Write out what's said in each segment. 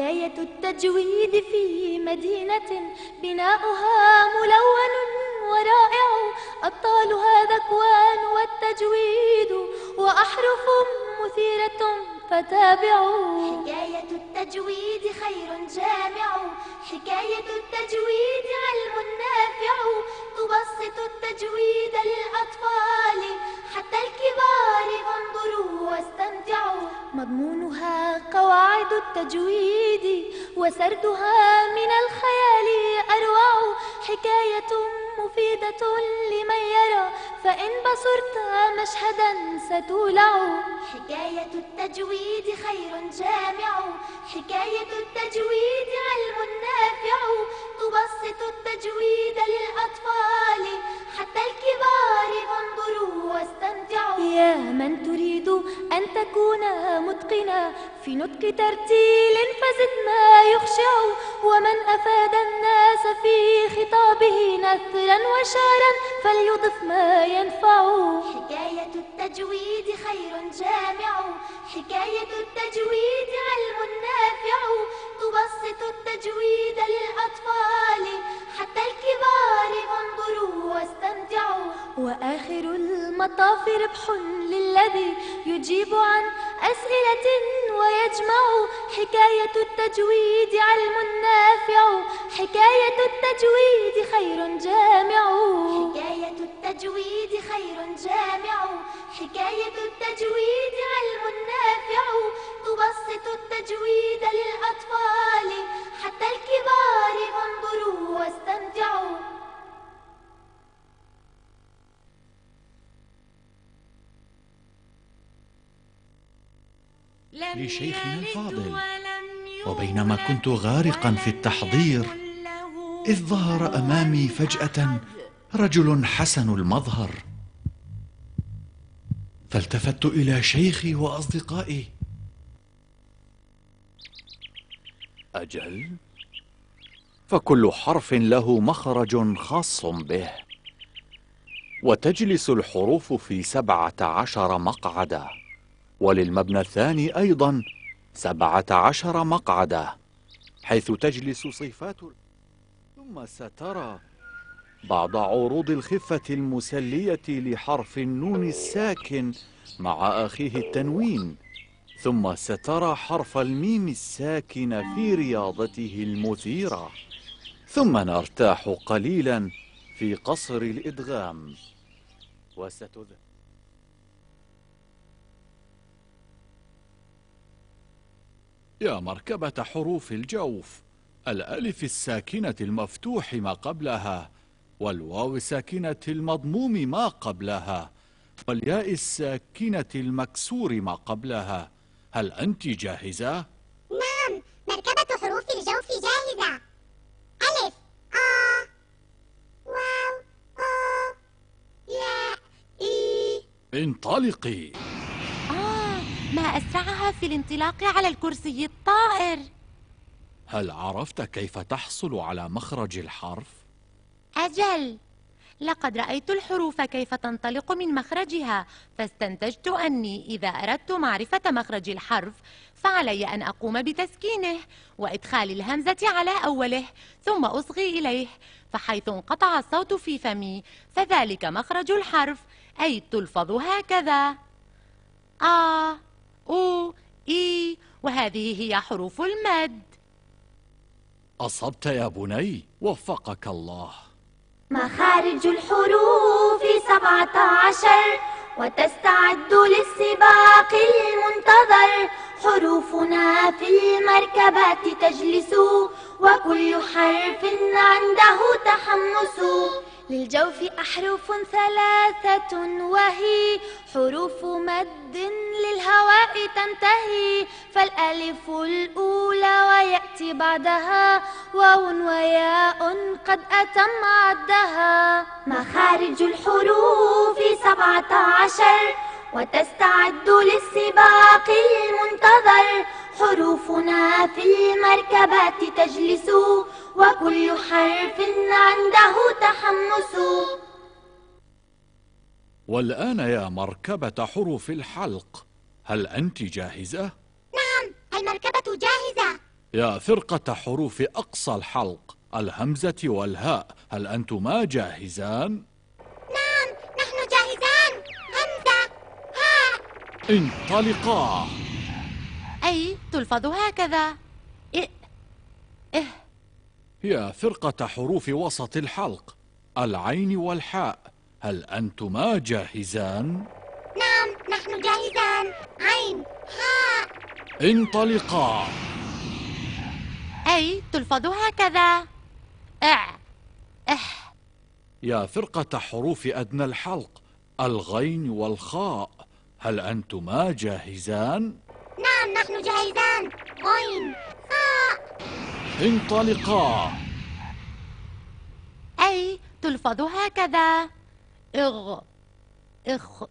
حكاية التجويد في مدينة بناؤها ملون ورائع. أبطالها ذكوان والتجويد وأحرف مثيرة فتابعوا. حكاية التجويد خير جامع. حكاية التجويد علم نافع. تبسط التجويد للأطفال. حتى الكبار فانظروا واستمتعوا. مضمونها قواعد التجويد وسردها من الخيال أروع. حكاية مفيدة لمن يرى فإن بصرت مشهدا ستولع. حكاية التجويد خير جامع. حكاية التجويد علم نافع تبسط التجويد للأطفال حتى الكبار فانظروا واستمتعوا. يا من تريد أن تكون متقنا في نطق ترتيل فزد ما يخشع ومن أفاد الناس في خطابه نثرا وشعرا فليضف ما ينفع. حكاية التجويد خير جامع حكاية التجويد علم نافع. تبسط التجويد للأطفال حتى الكبار فانظروا واستمتعوا. وآخر المطاف ربح للذي يجيب عن أسئلة ويجمع. حكاية التجويد علم نافع. حكاية التجويد خير جامع. حكاية التجويد خير جامع. حكاية التجويد علم نافع. تبسط التجويد للأطفال حتى الكبار فانظروا واستمتعوا. لشيخنا الفاضل. وبينما كنت غارقا في التحضير إذ ظهر أمامي فجأة رجل حسن المظهر. فالتفت إلى شيخي وأصدقائي أجل؟ فكل حرف له مخرج خاص به. وتجلس الحروف في سبعة عشر مقعدا. وللمبنى الثاني أيضا سبعة عشر مقعدا. حيث تجلس صفات ثم سترى بعض عروض الخفة المسلية لحرف النون الساكن مع أخيه التنوين. ثم سترى حرف الميم الساكن في رياضته المثيرة. ثم نرتاح قليلا في قصر الإدغام. وستذهب يا مركبة حروف الجوف الألف الساكنة المفتوح ما قبلها والواو الساكنة المضموم ما قبلها والياء الساكنة المكسور ما قبلها هل أنت جاهزة؟ نعم مركبة حروف الجوف جاهزة. ألف آ واو آ ياء إي. انطلقي. آه ما أسرعها في الانطلاق على الكرسي الطائر. هل عرفت كيف تحصل على مخرج الحرف؟ أجل. لقد رأيت الحروف كيف تنطلق من مخرجها فاستنتجت أني إذا أردت معرفة مخرج الحرف فعلي أن أقوم بتسكينه وإدخال الهمزة على أوله ثم أصغي إليه فحيث انقطع الصوت في فمي فذلك مخرج الحرف أي تلفظ هكذا. آ أو إي وهذه هي حروف المد. أصبت يا بني وفقك الله. مخارج الحروف سبعة عشر وتستعد للسباق المنتظر. حروفنا في المركبات تجلس وكل حرف عنده تحمس. للجوف أحرف ثلاثة وهي حروف مد للهواء تنتهي فالألف الأولى ويأتي بعدها واو وياء قد أتم عدها. مخارج الحروف سبعة عشر وتستعد للسباق المنتظر. حروفنا في المركبات تجلس وكل حرف عنده والآن يا مركبة حروف الحلق هل أنت جاهزة؟ نعم المركبة جاهزة. يا فرقة حروف أقصى الحلق الهمزة والهاء هل أنتما جاهزان؟ نعم نحن جاهزان. همزة هاء. انطلقا. أي تلفظ هكذا. إ إه. يا فرقة حروف وسط الحلق العين والحاء. هل أنتما جاهزان؟ نعم نحن جاهزان. عين. هاء انطلقا. أي تلفظ هكذا. إع. إح. يا فرقة حروف أدنى الحلق الغين والخاء. هل أنتما جاهزان؟ نعم نحن جاهزان. غين هاء انطلقا. أي تلفظ هكذا. إغ إخ.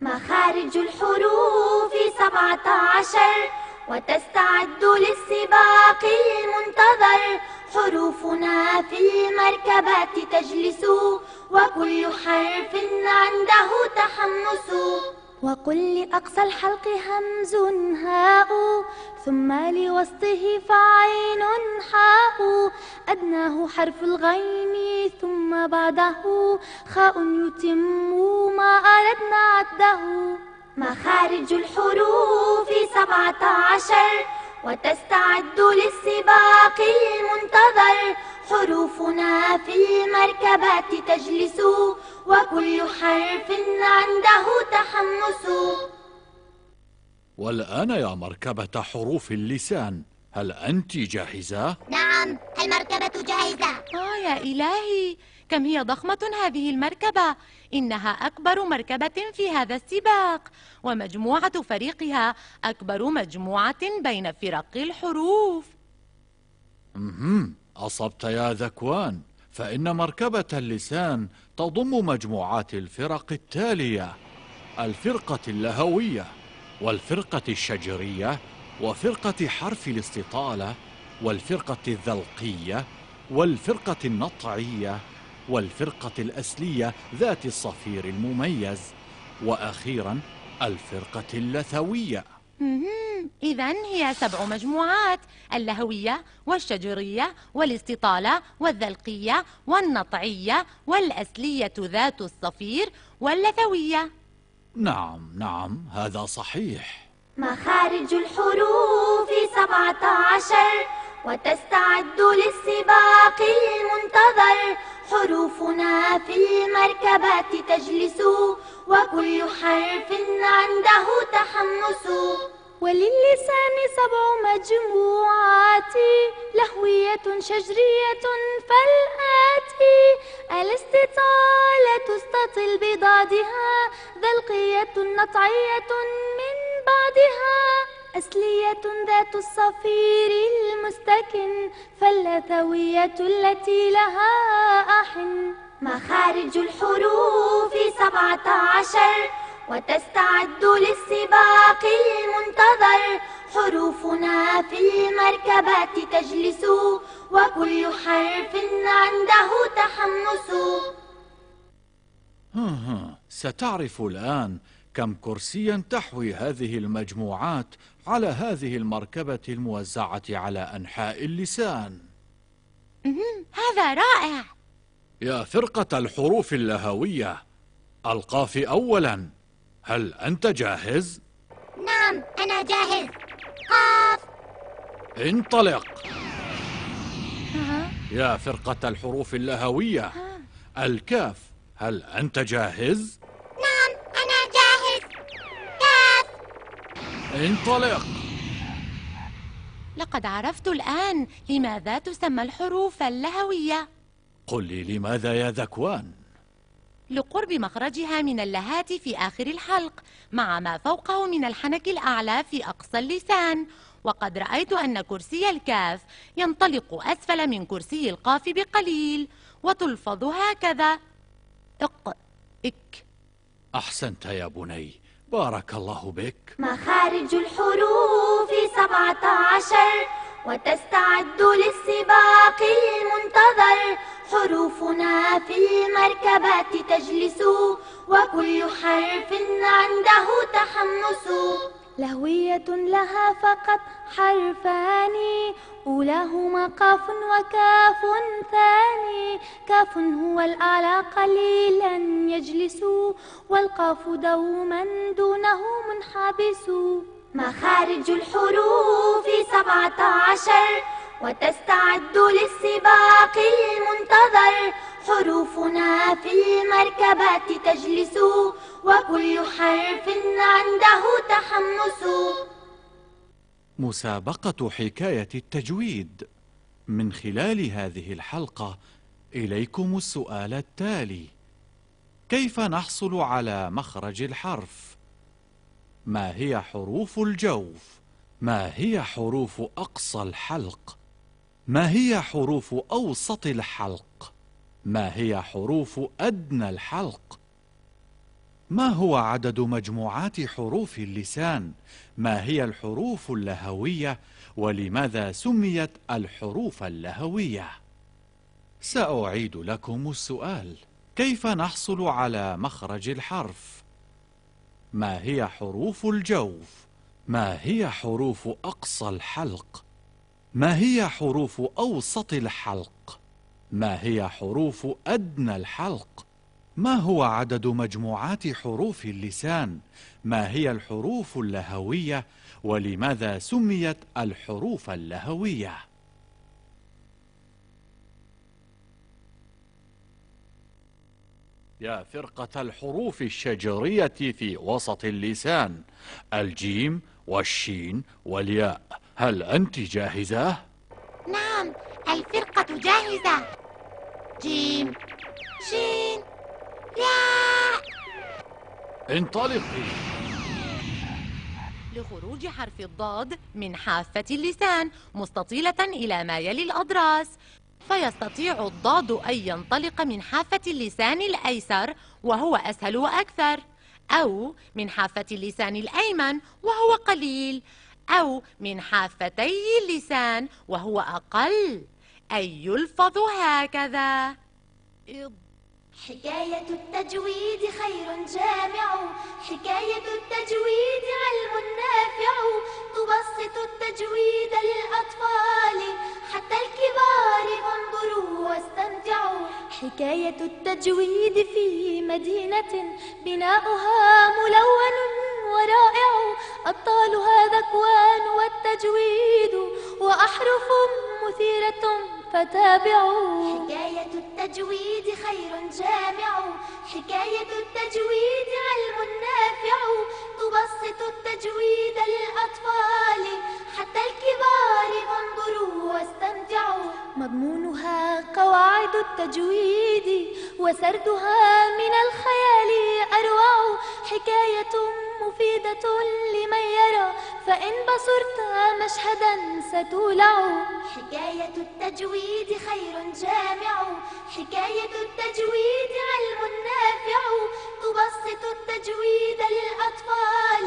مخارج الحروف سبعة عشر وتستعد للسباق المنتظر. حروفنا في المركبات تجلس وكل حرف عنده تحمس. وقل لأقصى الحلق همز هاء ثم لوسطه فعين حاء. أدناه حرف الغين ثم بعده خاء يتم ما أردنا عده. مخارج الحروف سبعة عشر وتستعد للسباق المنتظر. حروفنا في المركبات تجلس وكل حرف عنده تحمس والآن يا مركبة حروف اللسان هل أنت جاهزة؟ نعم المركبة جاهزة. آه يا إلهي كم هي ضخمة هذه المركبة؟ إنها أكبر مركبة في هذا السباق ومجموعة فريقها أكبر مجموعة بين فرق الحروف. مهم. أصبت يا ذكوان. فإن مركبة اللسان تضم مجموعات الفرق التالية. الفرقة اللهوية والفرقة الشجرية وفرقة حرف الاستطالة والفرقة الذلقية والفرقة النطعية والفرقة الأسلية ذات الصفير المميز. وأخيرا الفرقة اللثوية. إذا هي سبع مجموعات اللهوية والشجرية والاستطالة والذلقية والنطعية والأسلية ذات الصفير واللثوية. نعم نعم هذا صحيح. مخارج الحروف سبعة عشر وتستعد للسباق المنتظر. حروفنا في المركبات تجلس وكل حرف عنده تحمس. وللسان سبع مجموعات لهوية شجرية فالآتي الاستطالة استطل بضادها ذلقية نطعية من بعدها أسلية ذات الصفير المستكن فاللثوية التي لها أحن. مخارج الحروف سبعة عشر وتستعد للسباق المنتظر. حروفنا في المركبات تجلس وكل حرف عنده تحمس. ستعرف الآن كم كرسيا تحوي هذه المجموعات على هذه المركبة الموزعة على أنحاء اللسان. هذا رائع. يا فرقة الحروف اللهوية ألقاف أولا. هل أنت جاهز؟ نعم أنا جاهز. قاف انطلق؟ يا فرقة الحروف اللهوية. الكاف هل أنت جاهز؟ نعم أنا جاهز. كاف. انطلق. لقد عرفت الآن لماذا تسمى الحروف اللهوية. قل لي لماذا يا ذكوان؟ لقرب مخرجها من اللهات في آخر الحلق مع ما فوقه من الحنك الأعلى في أقصى اللسان. وقد رأيت أن كرسي الكاف ينطلق أسفل من كرسي القاف بقليل وتلفظ هكذا إق إك. أحسنت يا بني بارك الله بك. مخارج الحروف سبعة عشر وتستعد للسباق المنتظر. حروفنا في المركبات تجلس وكل حرف عنده تحمس. لهوية لها فقط حرفان أولاهما قاف وكاف ثاني كاف هو الأعلى قليلا يجلس والقاف دوما دونه منحبس. مخارج الحروف سبعة عشر وتستعد للسباق المنتظر. حروفنا في المركبات تجلس وكل حرف عنده تحمس. مسابقة حكاية التجويد. من خلال هذه الحلقة إليكم السؤال التالي. كيف نحصل على مخرج الحرف؟ ما هي حروف الجوف؟ ما هي حروف أقصى الحلق؟ ما هي حروف أوسط الحلق؟ ما هي حروف أدنى الحلق؟ ما هو عدد مجموعات حروف اللسان؟ ما هي الحروف اللهوية؟ ولماذا سميت الحروف اللهوية؟ سأعيد لكم السؤال كيف نحصل على مخرج الحرف؟ ما هي حروف الجوف؟ ما هي حروف أقصى الحلق؟ ما هي حروف أوسط الحلق؟ ما هي حروف أدنى الحلق؟ ما هو عدد مجموعات حروف اللسان؟ ما هي الحروف اللهوية؟ ولماذا سميت الحروف اللهوية؟ يا فرقة الحروف الشجرية في وسط اللسان الجيم والشين والياء. هل أنت جاهزة؟ نعم الفرقة جاهزة. جيم شين ياء. انطلقي. لخروج حرف الضاد من حافة اللسان مستطيلة إلى ما يلي الأضراس. فيستطيع الضاد أن ينطلق من حافة اللسان الأيسر وهو أسهل وأكثر أو من حافة اللسان الأيمن وهو قليل أو من حافتي اللسان وهو أقل أي يلفظ هكذا. حكاية التجويد خير جامع. حكاية التجويد علم نافع. تبسط التجويد للأطفال. حتى الكبار انظروا واستمتعوا. حكاية التجويد في مدينة. بناؤها ملون ورائع. أبطالها ذكوان والتجويد. وأحرف مثيرة فتابعوا. حكاية التجويد خير جامع. حكاية التجويد علم نافع. تبسط التجويد للأطفال حتى الكبار انظروا واستمتعوا. مضمونها قواعد التجويد وسردها من الخيال أروع. حكاية مفيدة لمن يرى فإن بصرت مشهدا ستولع. حكاية التجويد خير جامع. حكاية التجويد علم نافع. تبسط التجويد للأطفال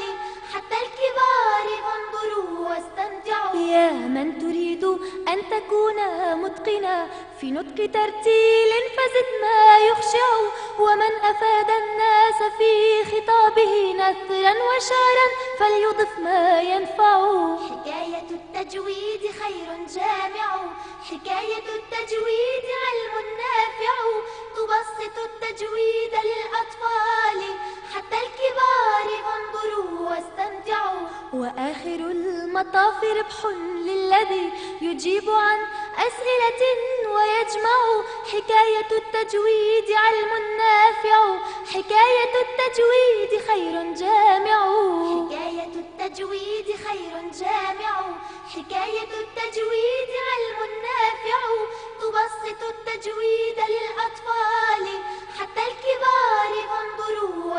حتى الكبار انظروا واستمتعوا. يا من تريد أن تكون متقنا في نطق ترتيل فزد ما يخشع ومن أفاد الناس في خطابه نثرا وشعرا فليضف ما ينفع. حكاية التجويد خير جامع حكاية التجويد علم نافع. تبسط التجويد للأطفال حتى الكبار انظروا واستمتعوا وآخر المطاف ربح للذي يجيب عن أسئلة ويجمع حكاية التجويد علم نافع حكاية التجويد خير جامع. حكاية التجويد خير جامع. حكاية التجويد علم نافع تبسط التجويد للأطفال حتى الكبار انظروا